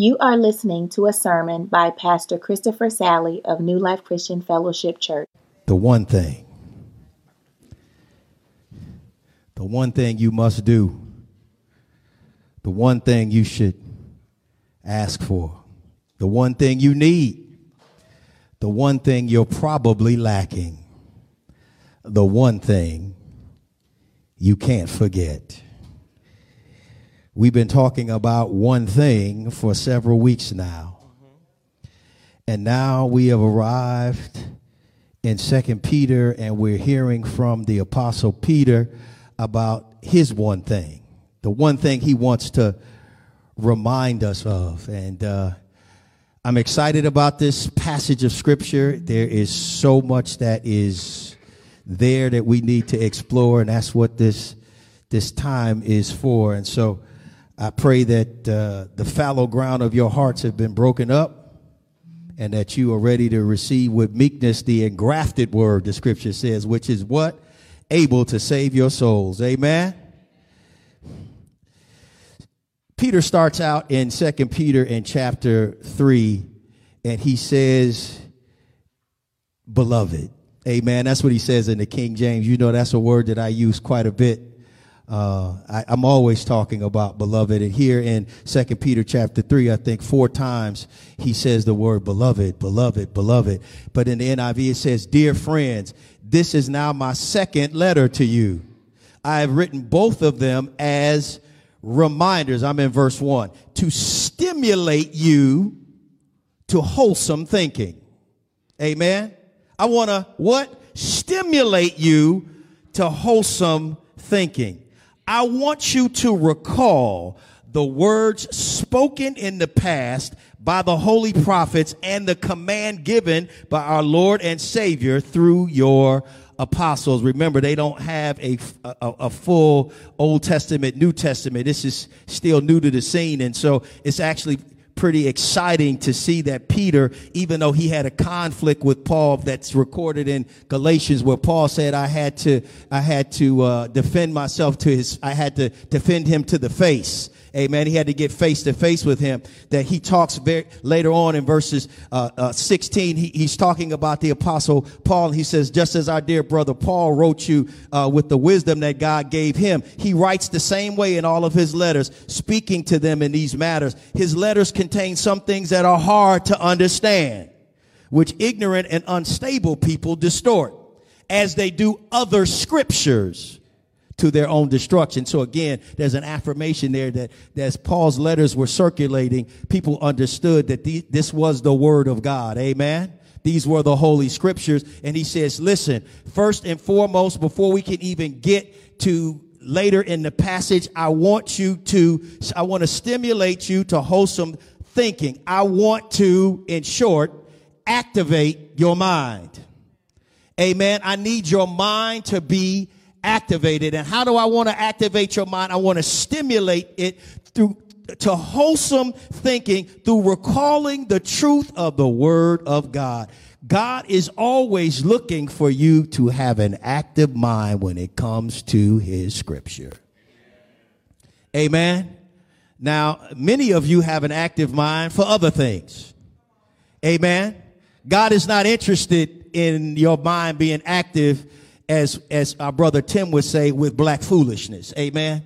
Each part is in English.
You are listening to a sermon by Pastor Christopher Sally of New Life Christian Fellowship Church. The one thing, the one thing you must do, the one thing you should ask for, the one thing you need, the one thing you're probably lacking, the one thing you can't forget. We've been talking about one thing for several weeks now. And now we have arrived in Second Peter and we're hearing from the apostle Peter about his one thing. The one thing he wants to remind us of. And uh, I'm excited about this passage of scripture. There is so much that is there that we need to explore, and that's what this this time is for. And so I pray that uh, the fallow ground of your hearts have been broken up and that you are ready to receive with meekness the engrafted word, the scripture says, which is what? Able to save your souls. Amen. Peter starts out in Second Peter in chapter 3, and he says, Beloved. Amen. That's what he says in the King James. You know, that's a word that I use quite a bit uh, I, am always talking about beloved. And here in Second Peter chapter three, I think four times he says the word beloved, beloved, beloved. But in the NIV, it says, dear friends, this is now my second letter to you. I have written both of them as reminders. I'm in verse one to stimulate you to wholesome thinking. Amen. I want to what? Stimulate you to wholesome thinking. I want you to recall the words spoken in the past by the holy prophets and the command given by our Lord and Savior through your apostles. Remember, they don't have a, a, a, full Old Testament, New Testament. This is still new to the scene. And so it's actually pretty exciting to see that Peter, even though he had a conflict with Paul that's recorded in Galatians where Paul said, I had to, I had to, uh, defend myself to his, I had to defend him to the face. Amen. He had to get face to face with him. That he talks very later on in verses uh, uh, 16. He, he's talking about the apostle Paul. He says, just as our dear brother Paul wrote you uh, with the wisdom that God gave him, he writes the same way in all of his letters, speaking to them in these matters. His letters contain some things that are hard to understand, which ignorant and unstable people distort, as they do other scriptures to their own destruction. So again, there's an affirmation there that as Paul's letters were circulating, people understood that the, this was the word of God. Amen. These were the holy scriptures. And he says, listen, first and foremost, before we can even get to later in the passage, I want you to, I want to stimulate you to wholesome thinking. I want to, in short, activate your mind. Amen. I need your mind to be activated. And how do I want to activate your mind? I want to stimulate it through to wholesome thinking through recalling the truth of the word of God. God is always looking for you to have an active mind when it comes to his scripture. Amen. Now, many of you have an active mind for other things. Amen. God is not interested in your mind being active as, as our brother Tim would say, with black foolishness. Amen.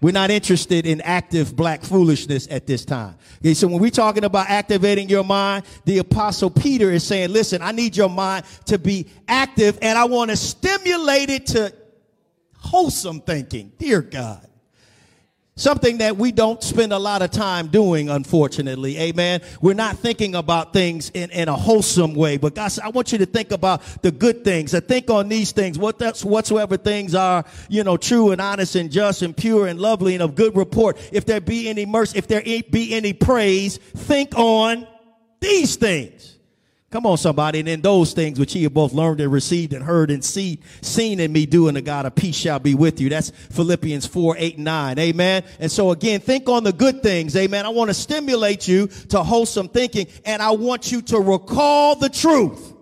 We're not interested in active black foolishness at this time. Okay, so when we're talking about activating your mind, the apostle Peter is saying, listen, I need your mind to be active and I want to stimulate it to wholesome thinking. Dear God. Something that we don't spend a lot of time doing, unfortunately. Amen. We're not thinking about things in, in a wholesome way. But God said, I want you to think about the good things. To think on these things. What that's whatsoever things are, you know, true and honest and just and pure and lovely and of good report. If there be any mercy, if there be any praise, think on these things. Come on, somebody. And in those things which ye have both learned and received and heard and see, seen in me doing the God of peace shall be with you. That's Philippians 4, 8, 9. Amen. And so again, think on the good things. Amen. I want to stimulate you to wholesome thinking and I want you to recall the truth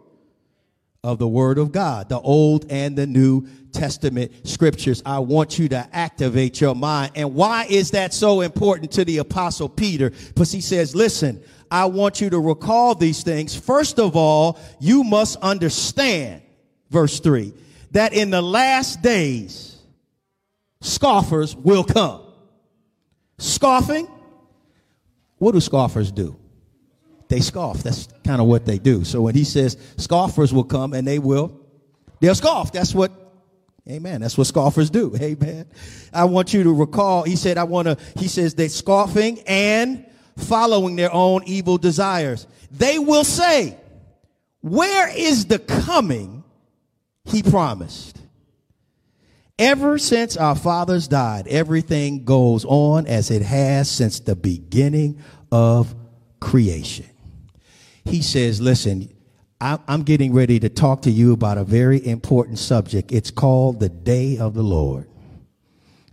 of the word of God, the old and the new Testament scriptures. I want you to activate your mind. And why is that so important to the apostle Peter? Because he says, listen, I want you to recall these things. First of all, you must understand, verse three, that in the last days, scoffers will come. Scoffing. What do scoffers do? They scoff. That's kind of what they do. So when he says scoffers will come and they will, they'll scoff. That's what, amen. That's what scoffers do. Amen. I want you to recall, he said, I want to, he says they scoffing and following their own evil desires. They will say, where is the coming he promised? Ever since our fathers died, everything goes on as it has since the beginning of creation. He says, listen, I'm getting ready to talk to you about a very important subject. It's called the day of the Lord.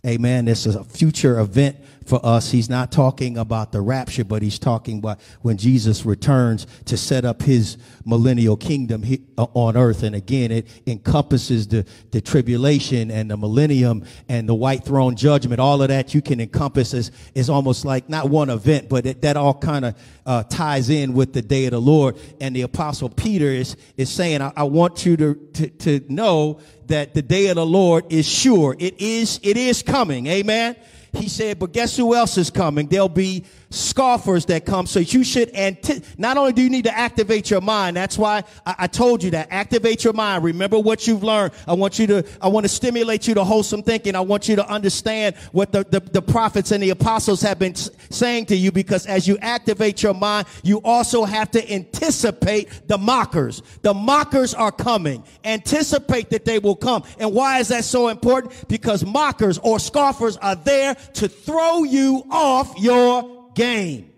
Amen. This is a future event for us. He's not talking about the rapture, but he's talking about when Jesus returns to set up his millennial kingdom uh, on earth. And again, it encompasses the, the tribulation and the millennium and the white throne judgment. All of that you can encompass as is almost like not one event, but it, that all kind of uh, ties in with the day of the Lord. And the apostle Peter is, is saying, I, I want you to, to, to know that the day of the Lord is sure. It is, it is coming. Amen. He said, but guess who else is coming? There'll be scoffers that come. So you should, anti- not only do you need to activate your mind, that's why I-, I told you that. Activate your mind. Remember what you've learned. I want you to, I want to stimulate you to wholesome thinking. I want you to understand what the, the, the prophets and the apostles have been saying to you because as you activate your mind, you also have to anticipate the mockers. The mockers are coming. Anticipate that they will come. And why is that so important? Because mockers or scoffers are there to throw you off your game.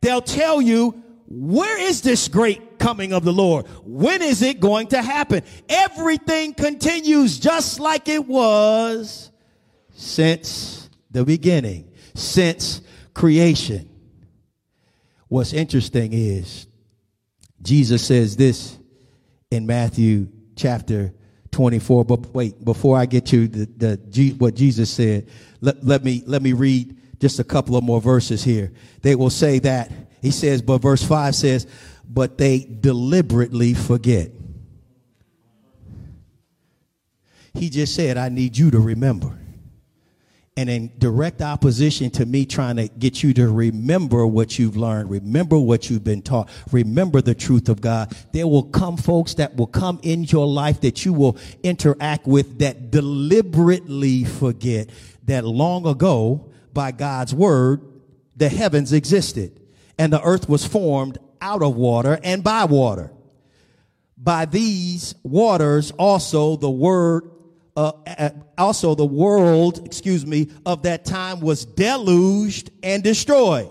They'll tell you, where is this great coming of the Lord? When is it going to happen? Everything continues just like it was since the beginning, since creation. What's interesting is Jesus says this in Matthew chapter 24. But wait, before I get to the, the what Jesus said, let, let me let me read just a couple of more verses here. They will say that. He says, but verse 5 says, but they deliberately forget. He just said, I need you to remember. And in direct opposition to me trying to get you to remember what you've learned, remember what you've been taught, remember the truth of God, there will come folks that will come in your life that you will interact with that deliberately forget that long ago by God's word, the heavens existed and the earth was formed out of water and by water. By these waters also the word uh, uh, also the world, excuse me, of that time was deluged and destroyed.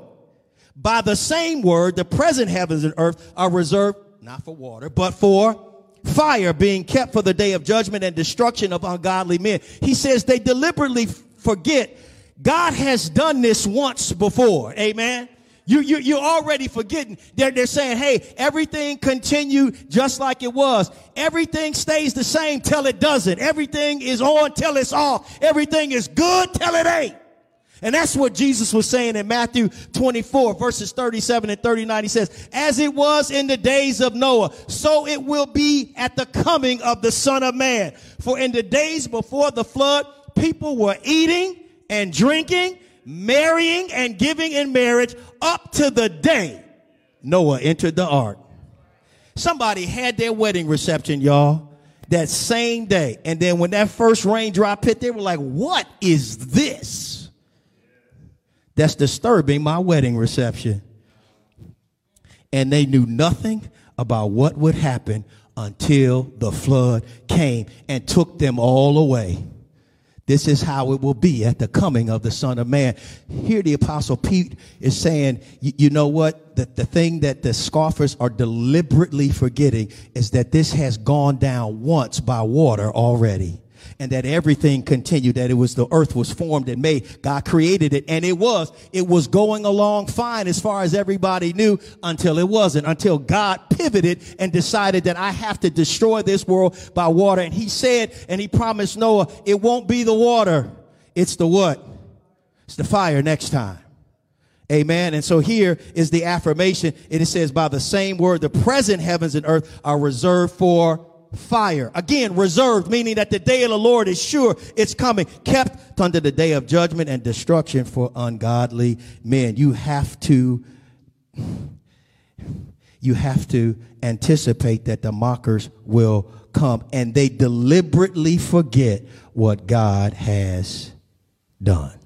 By the same word, the present heavens and earth are reserved not for water, but for fire being kept for the day of judgment and destruction of ungodly men. He says they deliberately forget God has done this once before. Amen. You, you, you're already forgetting. They're, they're saying, hey, everything continue just like it was. Everything stays the same till it doesn't. Everything is on till it's off. Everything is good till it ain't. And that's what Jesus was saying in Matthew 24 verses 37 and 39. He says, as it was in the days of Noah, so it will be at the coming of the son of man. For in the days before the flood, people were eating and drinking, marrying and giving in marriage up to the day Noah entered the ark. Somebody had their wedding reception, y'all, that same day. And then when that first raindrop hit, they were like, what is this? That's disturbing my wedding reception. And they knew nothing about what would happen until the flood came and took them all away. This is how it will be at the coming of the Son of Man. Here, the Apostle Pete is saying, you, know what? The, the thing that the scoffers are deliberately forgetting is that this has gone down once by water already. And that everything continued, that it was the earth was formed and made. God created it and it was. It was going along fine as far as everybody knew until it wasn't, until God pivoted and decided that I have to destroy this world by water. And he said, and he promised Noah, it won't be the water. It's the what? It's the fire next time. Amen. And so here is the affirmation. And it says, by the same word, the present heavens and earth are reserved for fire. Again, reserved, meaning that the day of the Lord is sure it's coming, kept under the day of judgment and destruction for ungodly men. You have to, you have to anticipate that the mockers will come and they deliberately forget what God has done.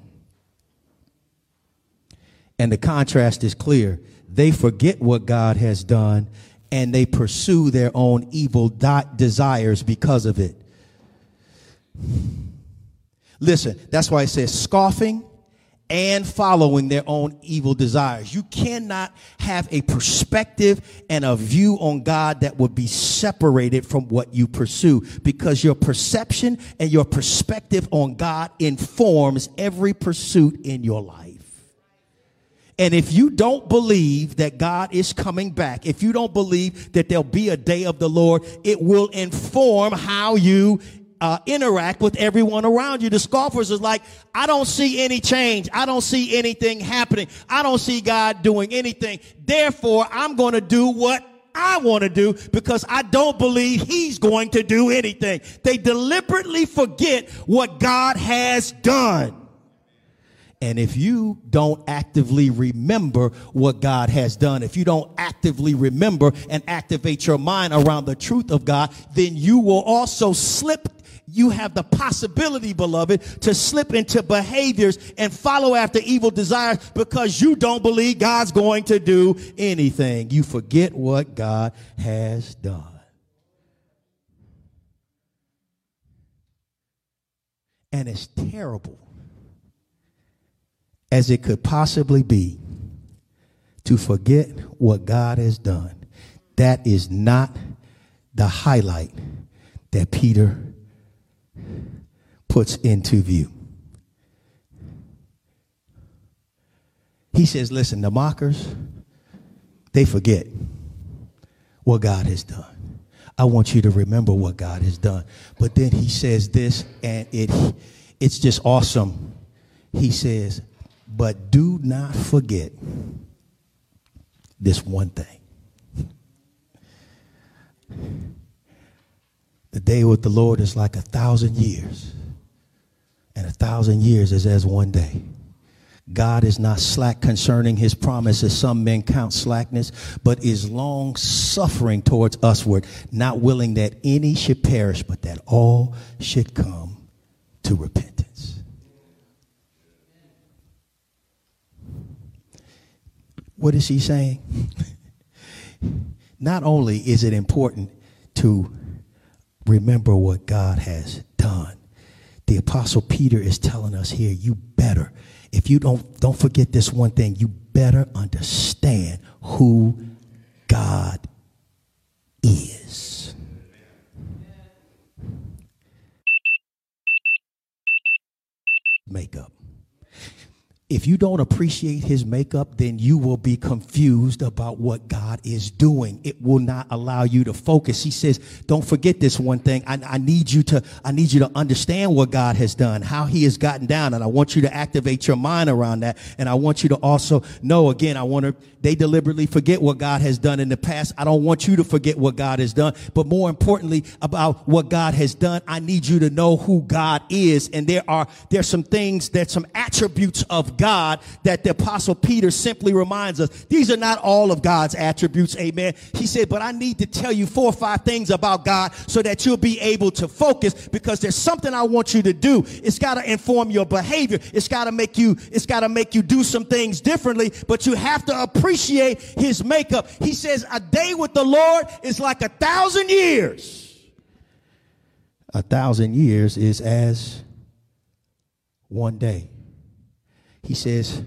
And the contrast is clear. They forget what God has done and they pursue their own evil desires because of it. Listen, that's why it says scoffing and following their own evil desires. You cannot have a perspective and a view on God that would be separated from what you pursue because your perception and your perspective on God informs every pursuit in your life. And if you don't believe that God is coming back, if you don't believe that there'll be a day of the Lord, it will inform how you uh, interact with everyone around you. The scoffers is like, I don't see any change. I don't see anything happening. I don't see God doing anything. Therefore, I'm going to do what I want to do because I don't believe he's going to do anything. They deliberately forget what God has done. And if you don't actively remember what God has done, if you don't actively remember and activate your mind around the truth of God, then you will also slip you have the possibility, beloved, to slip into behaviors and follow after evil desires because you don't believe God's going to do anything. You forget what God has done. And it's terrible as it could possibly be to forget what God has done. That is not the highlight that Peter puts into view. He says, listen, the mockers, they forget what God has done. I want you to remember what God has done. But then he says this, and it it's just awesome. He says, but do not forget this one thing. The day with the Lord is like a thousand years, and a thousand years is as one day. God is not slack concerning his promise, as some men count slackness, but is long suffering towards usward, not willing that any should perish, but that all should come to repentance. What is he saying? Not only is it important to remember what God has done, the apostle Peter is telling us here, you better, if you don't, don't forget this one thing, you better understand who God is. Makeup if you don't appreciate his makeup, then you will be confused about what God is doing. It will not allow you to focus. He says, don't forget this one thing. I, I, need you to, I need you to understand what God has done, how he has gotten down. And I want you to activate your mind around that. And I want you to also know again, I want to, they deliberately forget what God has done in the past. I don't want you to forget what God has done. But more importantly about what God has done, I need you to know who God is. And there are, there's some things, there's some attributes of God that the apostle Peter simply reminds us. These are not all of God's attributes. Amen. He said, but I need to tell you four or five things about God so that you'll be able to focus because there's something I want you to do. It's got to inform your behavior. It's got to make you, it's got to make you do some things differently, but you have to appreciate his makeup. He says a day with the Lord is like a thousand years. A thousand years is as one day. He says,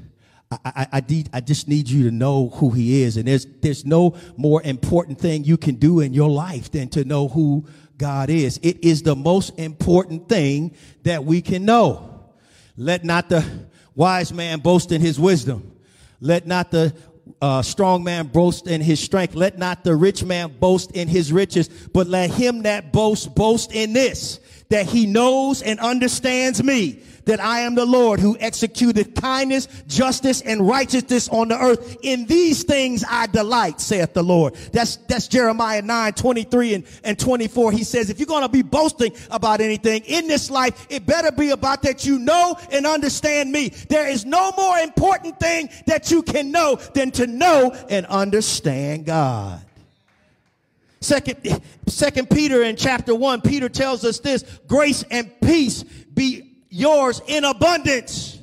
I, I, I, need, I just need you to know who he is. And there's, there's no more important thing you can do in your life than to know who God is. It is the most important thing that we can know. Let not the wise man boast in his wisdom. Let not the uh, strong man boast in his strength. Let not the rich man boast in his riches, but let him that boasts boast in this, that he knows and understands me that I am the Lord who executed kindness, justice, and righteousness on the earth. In these things I delight, saith the Lord. That's, that's Jeremiah 9, 23 and, and 24. He says, if you're going to be boasting about anything in this life, it better be about that you know and understand me. There is no more important thing that you can know than to know and understand God. Second, Second Peter in chapter one, Peter tells us this, grace and peace be yours in abundance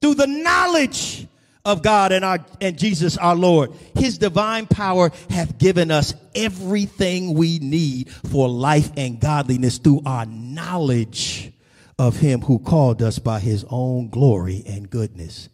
through the knowledge of God and our and Jesus our Lord. His divine power hath given us everything we need for life and godliness through our knowledge of him who called us by his own glory and goodness.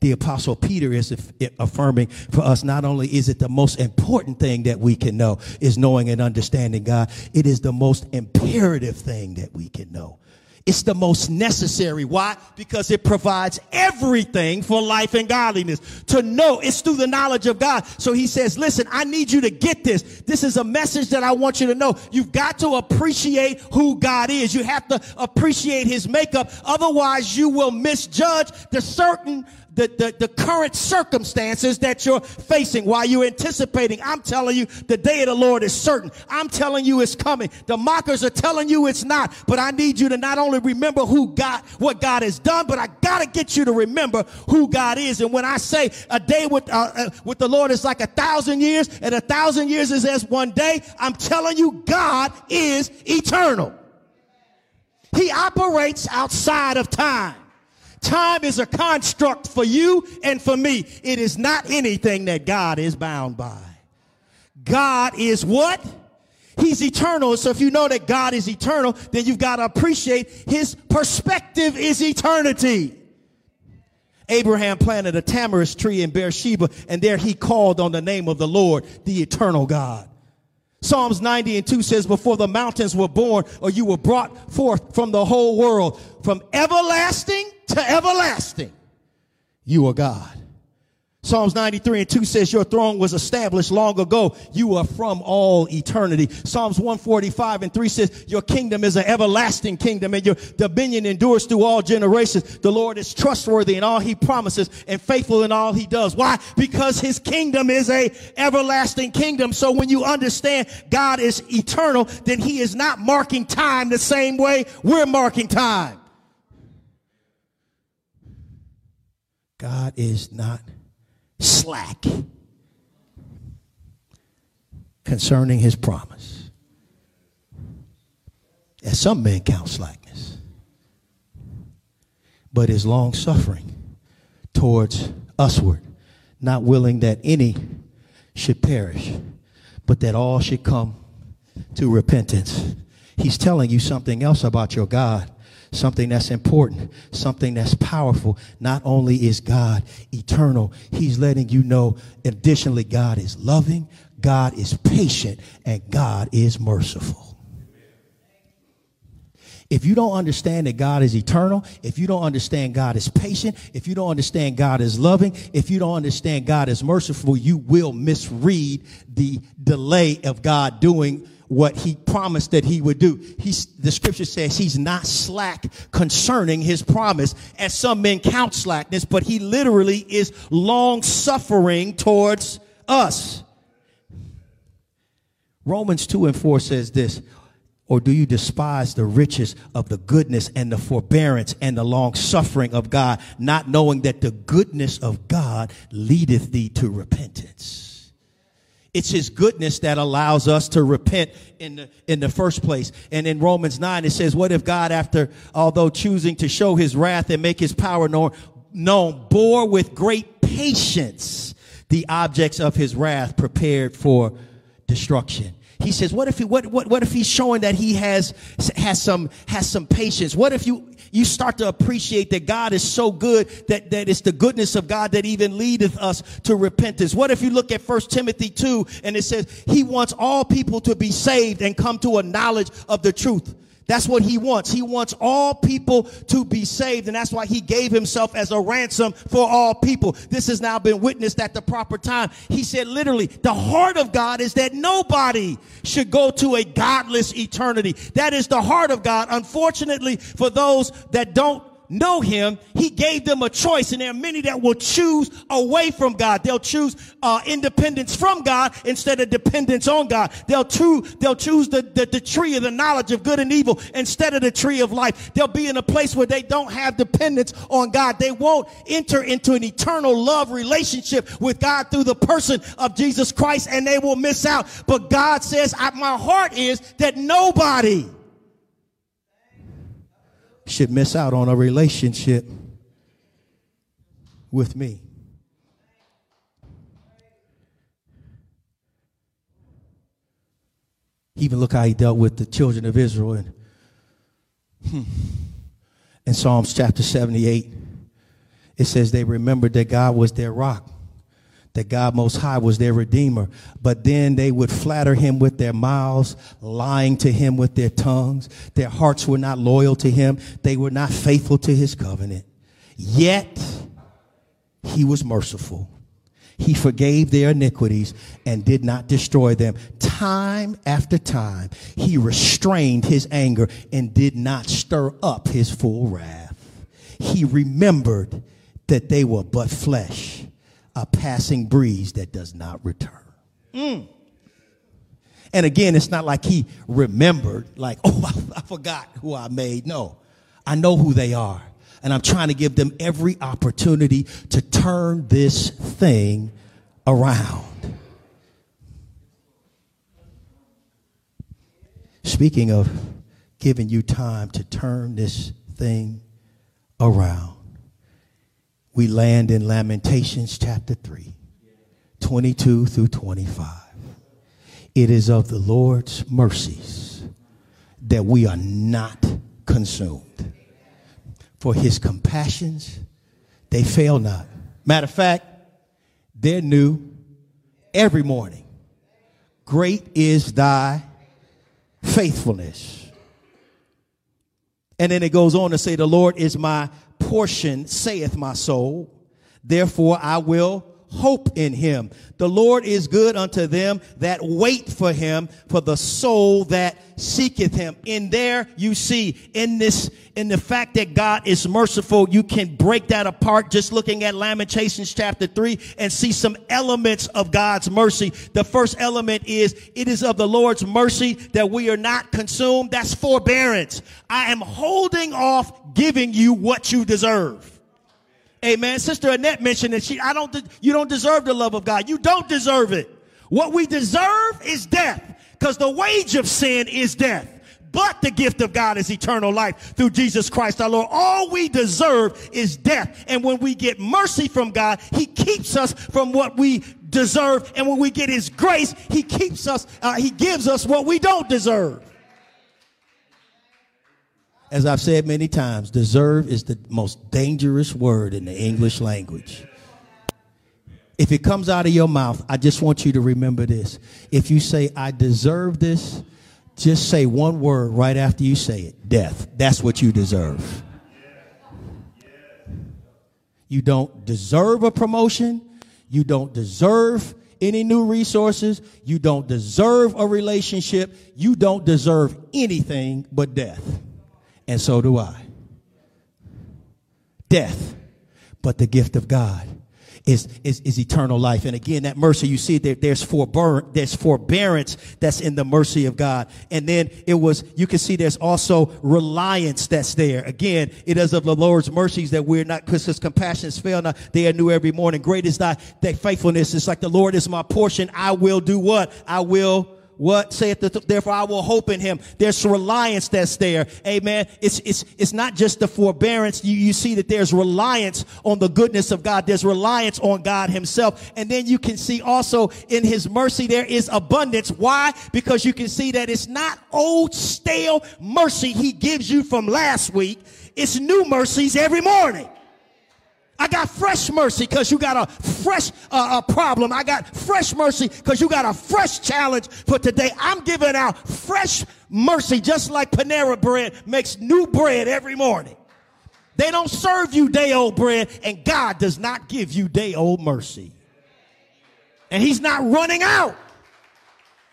The apostle Peter is affirming for us not only is it the most important thing that we can know is knowing and understanding God, it is the most imperative thing that we can know. It's the most necessary. Why? Because it provides everything for life and godliness. To know it's through the knowledge of God. So he says, listen, I need you to get this. This is a message that I want you to know. You've got to appreciate who God is. You have to appreciate his makeup. Otherwise you will misjudge the certain the, the, the current circumstances that you're facing while you're anticipating. I'm telling you, the day of the Lord is certain. I'm telling you it's coming. The mockers are telling you it's not, but I need you to not only remember who God, what God has done, but I gotta get you to remember who God is. And when I say a day with, uh, uh, with the Lord is like a thousand years and a thousand years is as one day, I'm telling you God is eternal. He operates outside of time. Time is a construct for you and for me. It is not anything that God is bound by. God is what? He's eternal. So if you know that God is eternal, then you've got to appreciate his perspective is eternity. Abraham planted a tamarisk tree in Beersheba, and there he called on the name of the Lord, the eternal God. Psalms 90 and 2 says, Before the mountains were born, or you were brought forth from the whole world, from everlasting to everlasting, you are God. Psalms 93 and 2 says your throne was established long ago. You are from all eternity. Psalms 145 and 3 says your kingdom is an everlasting kingdom and your dominion endures through all generations. The Lord is trustworthy in all he promises and faithful in all he does. Why? Because his kingdom is a everlasting kingdom. So when you understand God is eternal, then he is not marking time the same way we're marking time. God is not slack concerning his promise. As some men count slackness, but is long suffering towards usward, not willing that any should perish, but that all should come to repentance. He's telling you something else about your God something that's important, something that's powerful. Not only is God eternal, He's letting you know, additionally, God is loving, God is patient, and God is merciful. If you don't understand that God is eternal, if you don't understand God is patient, if you don't understand God is loving, if you don't understand God is merciful, you will misread the delay of God doing what he promised that he would do. He's, the scripture says he's not slack concerning his promise, as some men count slackness, but he literally is long suffering towards us. Romans 2 and 4 says this, or do you despise the riches of the goodness and the forbearance and the long suffering of God, not knowing that the goodness of God leadeth thee to repentance? It's his goodness that allows us to repent in the, in the first place. And in Romans 9, it says, what if God, after, although choosing to show his wrath and make his power known, known bore with great patience the objects of his wrath prepared for destruction. He says, what if he, what, what, what if he's showing that he has, has some, has some patience? What if you, you start to appreciate that God is so good that, that it's the goodness of God that even leadeth us to repentance? What if you look at First Timothy 2 and it says, he wants all people to be saved and come to a knowledge of the truth. That's what he wants. He wants all people to be saved. And that's why he gave himself as a ransom for all people. This has now been witnessed at the proper time. He said literally, the heart of God is that nobody should go to a godless eternity. That is the heart of God. Unfortunately, for those that don't know him, he gave them a choice. And there are many that will choose away from God. They'll choose uh, independence from God instead of dependence on God. They'll choose, they'll choose the, the, the tree of the knowledge of good and evil instead of the tree of life. They'll be in a place where they don't have dependence on God. They won't enter into an eternal love relationship with God through the person of Jesus Christ and they will miss out. But God says, my heart is that nobody should miss out on a relationship with me. Even look how he dealt with the children of Israel in, hmm, in Psalms chapter 78. It says they remembered that God was their rock that God Most High was their Redeemer. But then they would flatter him with their mouths, lying to him with their tongues. Their hearts were not loyal to him. They were not faithful to his covenant. Yet he was merciful. He forgave their iniquities and did not destroy them. Time after time, he restrained his anger and did not stir up his full wrath. He remembered that they were but flesh a passing breeze that does not return. Mm. And again, it's not like he remembered, like, oh, I, I forgot who I made. No, I know who they are. And I'm trying to give them every opportunity to turn this thing around. Speaking of giving you time to turn this thing around we land in Lamentations chapter 3, 22 through 25. It is of the Lord's mercies that we are not consumed. For his compassions, they fail not. Matter of fact, they're new every morning. Great is thy faithfulness. And then it goes on to say, The Lord is my portion, saith my soul. Therefore I will hope in him. The Lord is good unto them that wait for him, for the soul that seeketh him. In there, you see, in this, in the fact that God is merciful, you can break that apart just looking at Lamentations chapter 3 and see some elements of God's mercy. The first element is, it is of the Lord's mercy that we are not consumed. That's forbearance. I am holding off giving you what you deserve. Amen. Sister Annette mentioned that she, I don't, you don't deserve the love of God. You don't deserve it. What we deserve is death because the wage of sin is death. But the gift of God is eternal life through Jesus Christ our Lord. All we deserve is death. And when we get mercy from God, He keeps us from what we deserve. And when we get His grace, He keeps us, uh, He gives us what we don't deserve as I've said many times, deserve is the most dangerous word in the English language. If it comes out of your mouth, I just want you to remember this. If you say, I deserve this, just say one word right after you say it death. That's what you deserve. You don't deserve a promotion. You don't deserve any new resources. You don't deserve a relationship. You don't deserve anything but death and so do I. Death, but the gift of God is, is, is eternal life. And again, that mercy, you see there's forbear, there's forbearance that's in the mercy of God. And then it was, you can see there's also reliance that's there. Again, it is of the Lord's mercies that we're not, because his compassions fail not. They are new every morning. Great is thy, thy faithfulness. It's like the Lord is my portion. I will do what? I will what saith the, therefore I will hope in him. There's reliance that's there. Amen. It's, it's, it's not just the forbearance. You, you see that there's reliance on the goodness of God. There's reliance on God himself. And then you can see also in his mercy there is abundance. Why? Because you can see that it's not old stale mercy he gives you from last week. It's new mercies every morning. I got fresh mercy because you got a fresh uh, uh, problem. I got fresh mercy because you got a fresh challenge for today. I'm giving out fresh mercy just like Panera Bread makes new bread every morning. They don't serve you day old bread, and God does not give you day old mercy. And He's not running out.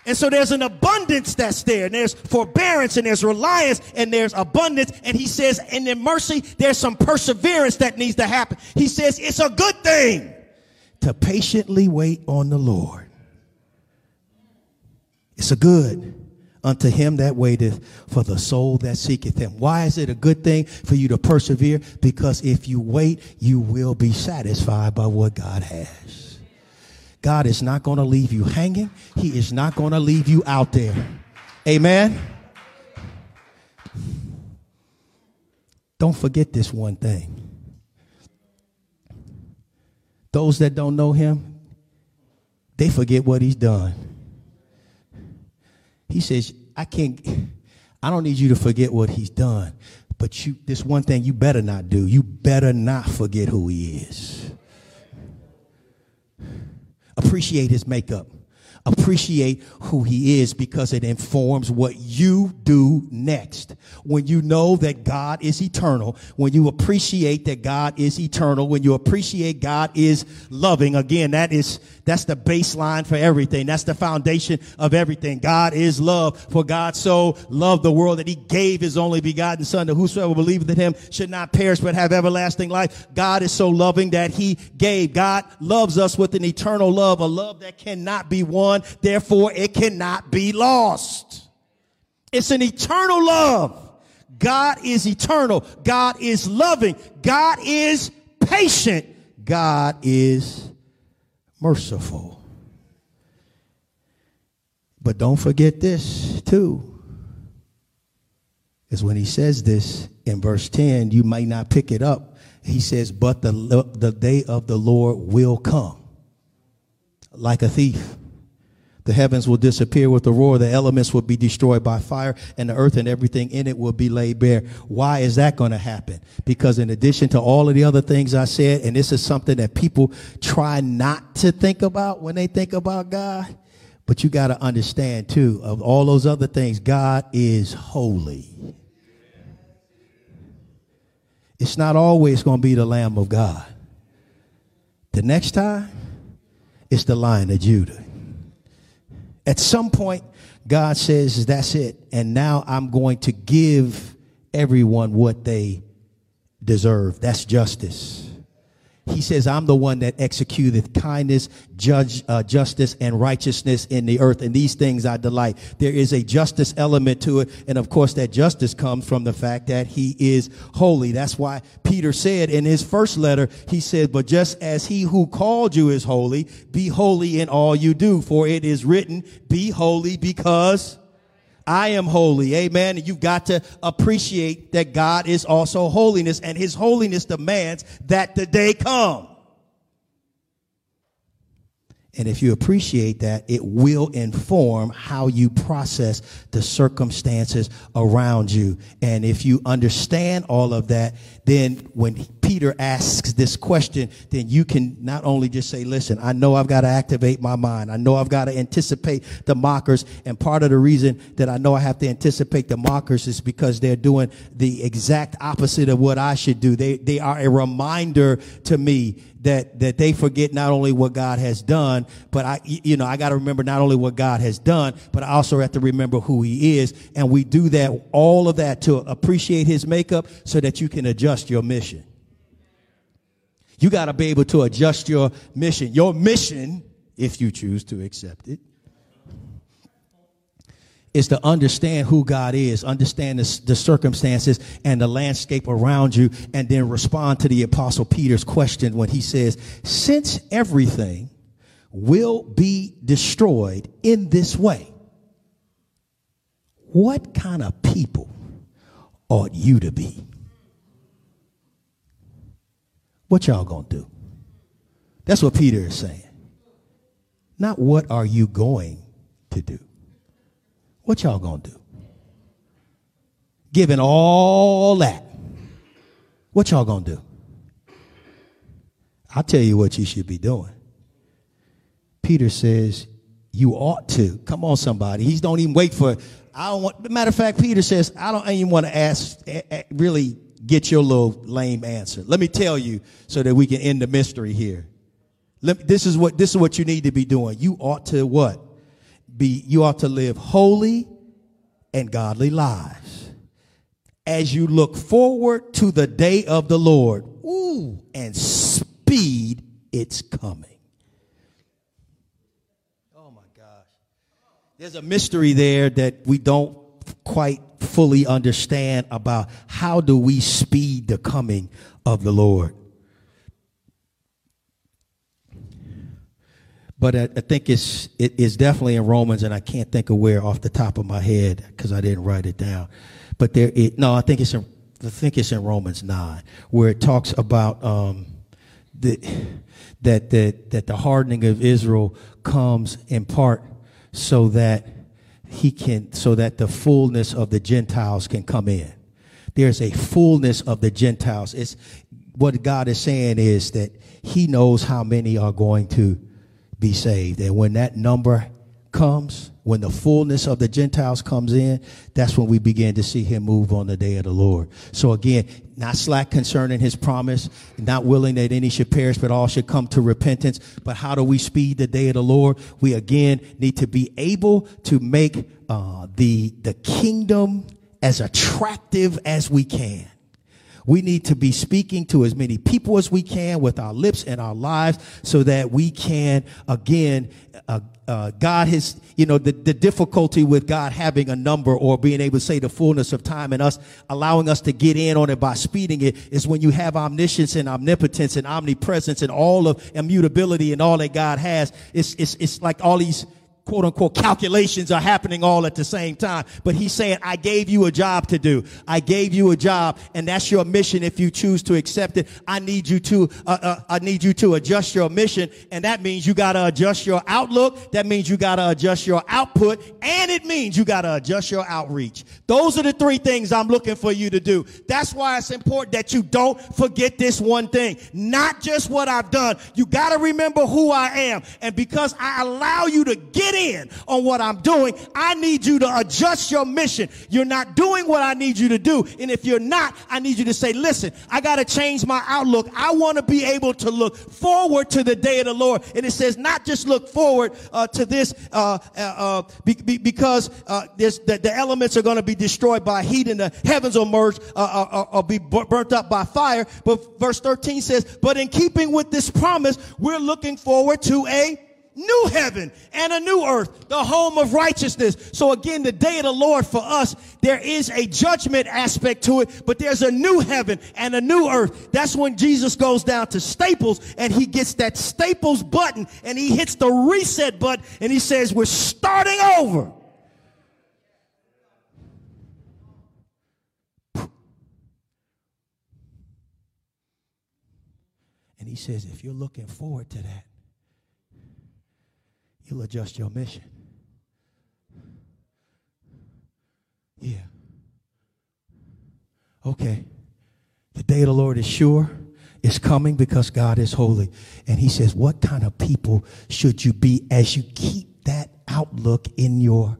And so there's an abundance that's there. And there's forbearance and there's reliance and there's abundance. And he says, and in mercy, there's some perseverance that needs to happen. He says, it's a good thing to patiently wait on the Lord. It's a good unto him that waiteth for the soul that seeketh him. Why is it a good thing for you to persevere? Because if you wait, you will be satisfied by what God has. God is not going to leave you hanging. He is not going to leave you out there. Amen. Don't forget this one thing. Those that don't know him, they forget what he's done. He says, I can't, I don't need you to forget what he's done. But you, this one thing you better not do. You better not forget who he is. Appreciate his makeup. Appreciate who he is because it informs what you do next. When you know that God is eternal, when you appreciate that God is eternal, when you appreciate God is loving, again, that is, that's the baseline for everything. That's the foundation of everything. God is love. For God so loved the world that he gave his only begotten son that whosoever believeth in him should not perish but have everlasting life. God is so loving that he gave. God loves us with an eternal love, a love that cannot be won. Therefore it cannot be lost. It's an eternal love. God is eternal. God is loving. God is patient. God is merciful. But don't forget this too. Is when he says this in verse 10, you might not pick it up. He says, But the, the day of the Lord will come like a thief. The heavens will disappear with a roar. The elements will be destroyed by fire and the earth and everything in it will be laid bare. Why is that going to happen? Because in addition to all of the other things I said, and this is something that people try not to think about when they think about God, but you got to understand too, of all those other things, God is holy. It's not always going to be the Lamb of God. The next time, it's the Lion of Judah. At some point, God says, That's it. And now I'm going to give everyone what they deserve. That's justice. He says, I'm the one that executeth kindness, judge, uh, justice, and righteousness in the earth. And these things I delight. There is a justice element to it. And of course, that justice comes from the fact that he is holy. That's why Peter said in his first letter, he said, but just as he who called you is holy, be holy in all you do. For it is written, be holy because I am holy. Amen. And you've got to appreciate that God is also holiness and his holiness demands that the day come. And if you appreciate that, it will inform how you process the circumstances around you. And if you understand all of that, then when Peter asks this question, then you can not only just say, listen, I know I've got to activate my mind. I know I've got to anticipate the mockers. And part of the reason that I know I have to anticipate the mockers is because they're doing the exact opposite of what I should do. They, they are a reminder to me that that they forget not only what God has done, but I you know I got to remember not only what God has done, but I also have to remember who He is, and we do that all of that to appreciate His makeup, so that you can adjust your mission. You got to be able to adjust your mission. Your mission, if you choose to accept it, is to understand who God is, understand the, the, circumstances and the landscape around you, and then respond to the Apostle Peter's question when he says, Since everything will be destroyed in this way, what kind of people ought you to be? What y'all gonna do? That's what Peter is saying. Not what are you going to do? What y'all gonna do? Given all that, what y'all gonna do? I'll tell you what you should be doing. Peter says, you ought to. Come on, somebody. He don't even wait for, I don't want, matter of fact, Peter says, I don't even want to ask, really get your little lame answer. Let me tell you so that we can end the mystery here. Let, this is what, this is what you need to be doing. You ought to what? Be, you ought to live holy and godly lives as you look forward to the day of the Lord. Ooh, and speed its coming. Oh my gosh. There's a mystery there that we don't quite fully understand about how do we speed the coming of the Lord. But I, I think it's it is definitely in Romans, and I can't think of where off the top of my head because I didn't write it down. But there, it, no, I think it's in I think it's in Romans nine where it talks about um, the, that that that the hardening of Israel comes in part so that he can so that the fullness of the Gentiles can come in. There's a fullness of the Gentiles. It's what God is saying is that he knows how many are going to be saved. And when that number comes, when the fullness of the Gentiles comes in, that's when we begin to see him move on the day of the Lord. So again, not slack concerning his promise, not willing that any should perish, but all should come to repentance. But how do we speed the day of the Lord? We again need to be able to make uh, the the kingdom as attractive as we can. We need to be speaking to as many people as we can with our lips and our lives so that we can, again, uh, uh, God has, you know, the, the difficulty with God having a number or being able to say the fullness of time and us allowing us to get in on it by speeding it is when you have omniscience and omnipotence and omnipresence and all of immutability and all that God has. It's, it's, it's like all these quote unquote calculations are happening all at the same time. But he's saying, I gave you a job to do. I gave you a job and that's your mission if you choose to accept it. I need you to, uh, uh, I need you to adjust your mission. And that means you got to adjust your outlook. That means you got to adjust your output and it means you got to adjust your outreach. Those are the three things I'm looking for you to do. That's why it's important that you don't forget this one thing. Not just what I've done. You got to remember who I am. And because I allow you to get in on what I'm doing, I need you to adjust your mission. You're not doing what I need you to do. And if you're not, I need you to say, listen, I got to change my outlook. I want to be able to look forward to the day of the Lord. And it says, not just look forward uh, to this uh, uh, uh be, be, because uh, the, the, elements are going to be destroyed by heat and the heavens will merge uh, or be burnt up by fire. But verse 13 says, but in keeping with this promise, we're looking forward to a new heaven and a new earth, the home of righteousness. So again, the day of the Lord for us, there is a judgment aspect to it, but there's a new heaven and a new earth. That's when Jesus goes down to Staples and he gets that Staples button and he hits the reset button and he says, we're starting over. And he says, if you're looking forward to that, you'll adjust your mission. Yeah. Okay. The day of the Lord is sure. It's coming because God is holy. And he says, what kind of people should you be as you keep that outlook in your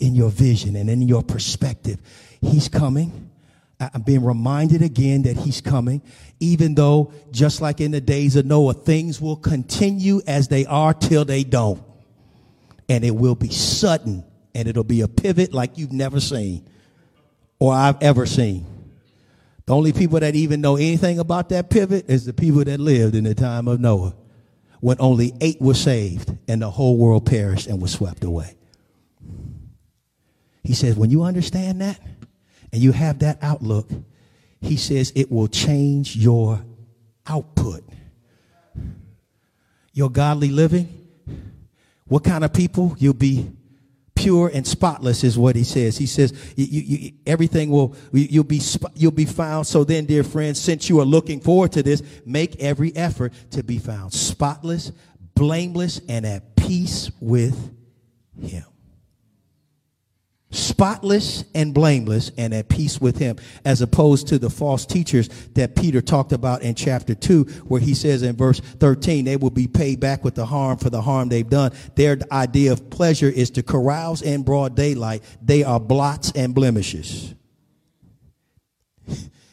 in your vision and in your perspective? He's coming. I'm being reminded again that he's coming, even though just like in the days of Noah, things will continue as they are till they don't and it will be sudden and it'll be a pivot like you've never seen or I've ever seen. The only people that even know anything about that pivot is the people that lived in the time of Noah when only eight were saved and the whole world perished and was swept away. He says, when you understand that and you have that outlook, he says it will change your output. Your godly living what kind of people? You'll be pure and spotless is what he says. He says you, you, everything will you'll be you'll be found. So then, dear friends, since you are looking forward to this, make every effort to be found spotless, blameless, and at peace with him spotless and blameless and at peace with him as opposed to the false teachers that Peter talked about in chapter 2 where he says in verse 13 they will be paid back with the harm for the harm they've done. Their idea of pleasure is to carouse in broad daylight. They are blots and blemishes.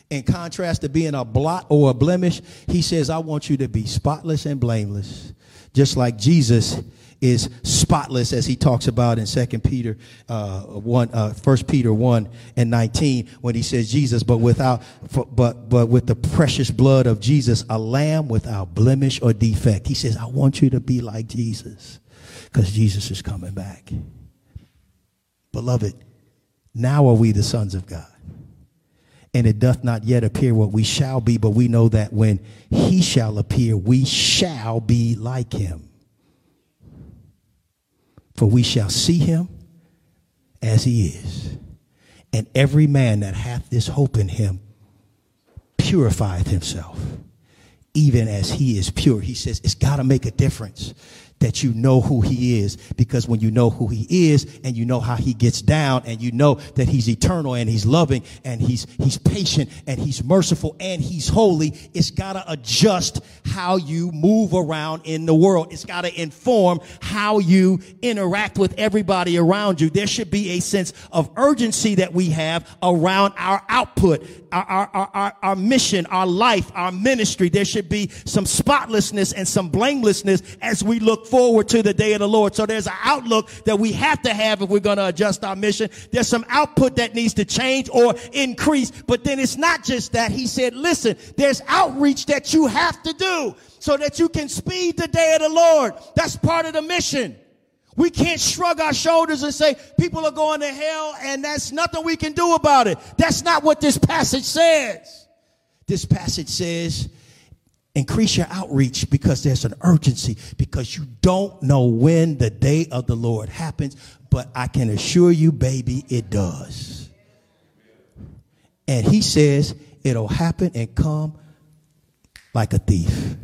In contrast to being a blot or a blemish he says I want you to be spotless and blameless. Just like Jesus is spotless as he talks about in second peter uh, 1 uh, 1 peter 1 and 19 when he says jesus but without but but with the precious blood of jesus a lamb without blemish or defect. He says i want you to be like jesus because jesus is coming back. Beloved now are we the sons of god and it doth not yet appear what we shall be but we know that when he shall appear we shall be like him for we shall see him as he is. And every man that hath this hope in him purifieth himself, even as he is pure. He says it's got to make a difference that you know who he is. Because when you know who he is and you know how he gets down and you know that he's eternal and he's loving and he's he's patient and he's merciful and he's holy it's got to adjust how you move around in the world. It's got to inform how you interact with everybody around you. There should be a sense of urgency that we have around our output our, our, our, our mission, our life, our ministry. There should be some spotlessness and some blamelessness as we look forward to the day of the Lord. So there's an outlook that we have to have if we're going to adjust our mission. There's some output that needs to change or increase. But then it's not just that. He said, listen, there's outreach that you have to do so that you can speed the day of the Lord. That's part of the mission. We can't shrug our shoulders and say people are going to hell and that's nothing we can do about it. That's not what this passage says. This passage says increase your outreach because there's an urgency because you don't know when the day of the Lord happens, but I can assure you, baby, it does. And he says it'll happen and come like a thief.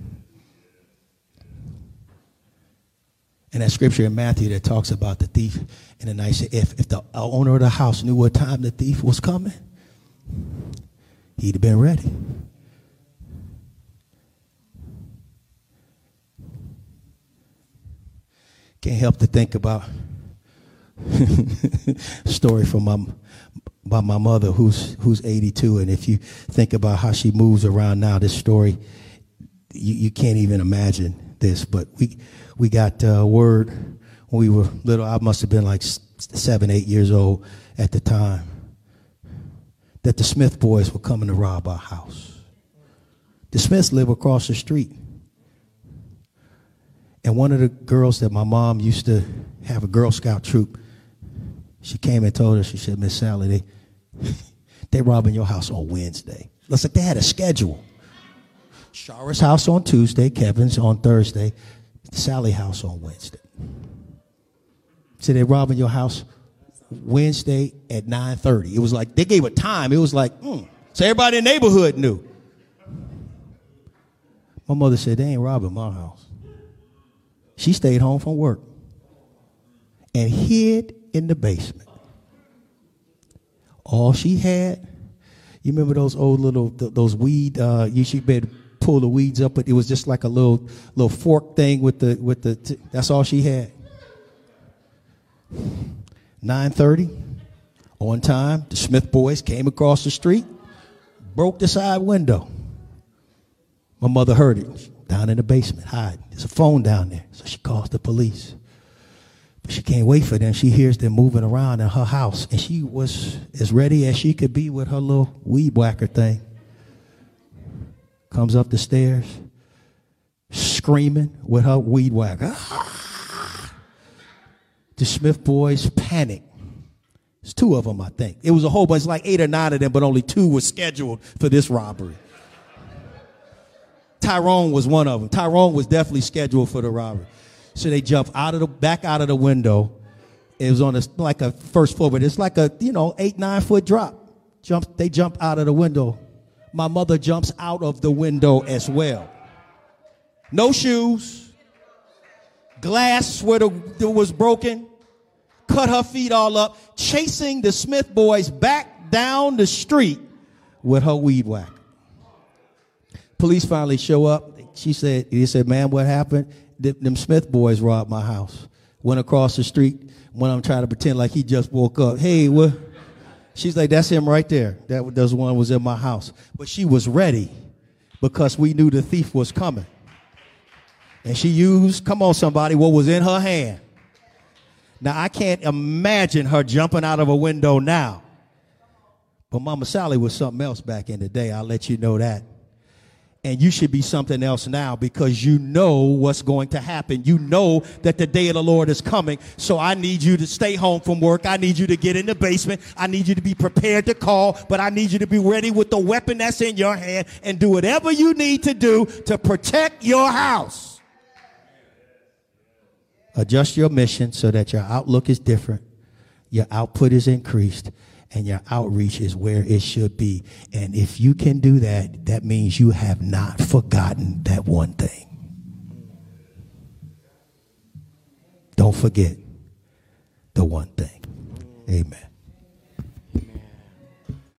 And that scripture in Matthew that talks about the thief in the night, if, if the owner of the house knew what time the thief was coming, he'd have been ready. Can't help to think about story from my by my mother who's who's 82 and if you think about how she moves around now this story you, you can't even imagine this but we we got uh, word when we were little. I must have been like seven, eight years old at the time that the Smith boys were coming to rob our house. The Smiths live across the street. And one of the girls that my mom used to have a Girl Scout troop, she came and told us, she said, Miss Sally, they, they robbing your house on Wednesday. Looks like they had a schedule. Shara's house on Tuesday, Kevin's on Thursday, Sally house on Wednesday. So they're robbing your house Wednesday at 9.30. It was like, they gave a time. It was like, mm. So everybody in the neighborhood knew. My mother said, they ain't robbing my house. She stayed home from work and hid in the basement. All she had, you remember those old little, those weed, uh, you should be pull the weeds up, but it was just like a little little fork thing with the with the. T- that's all she had. Nine thirty, on time. The Smith boys came across the street, broke the side window. My mother heard it down in the basement, hide. There's a phone down there, so she calls the police. But she can't wait for them. She hears them moving around in her house, and she was as ready as she could be with her little weed whacker thing comes up the stairs screaming with her weed whacker. Ah! The Smith boys panic. It's two of them, I think. It was a whole bunch, like eight or nine of them, but only two were scheduled for this robbery. Tyrone was one of them. Tyrone was definitely scheduled for the robbery. So they jump out of the back out of the window It was on a, like a first floor, but it's like a, you know, eight, nine foot drop. Jump, they jump out of the window. My mother jumps out of the window as well. No shoes. Glass where the, the was broken. Cut her feet all up. Chasing the Smith boys back down the street with her weed whacker. Police finally show up. She said, he said, man, what happened? Them Smith boys robbed my house. Went across the street when I'm trying to pretend like he just woke up. Hey, what? She's like, that's him right there. That was one was in my house. But she was ready because we knew the thief was coming. And she used, come on, somebody, what was in her hand. Now, I can't imagine her jumping out of a window now. But Mama Sally was something else back in the day. I'll let you know that and you should be something else now because you know what's going to happen. You know that the day of the Lord is coming. So I need you to stay home from work. I need you to get in the basement. I need you to be prepared to call, but I need you to be ready with the weapon that's in your hand and do whatever you need to do to protect your house. Adjust your mission so that your outlook is different, your output is increased, and your outreach is where it should be. And if you can do that, that means you have not forgotten that one thing. Don't forget the one thing. Amen.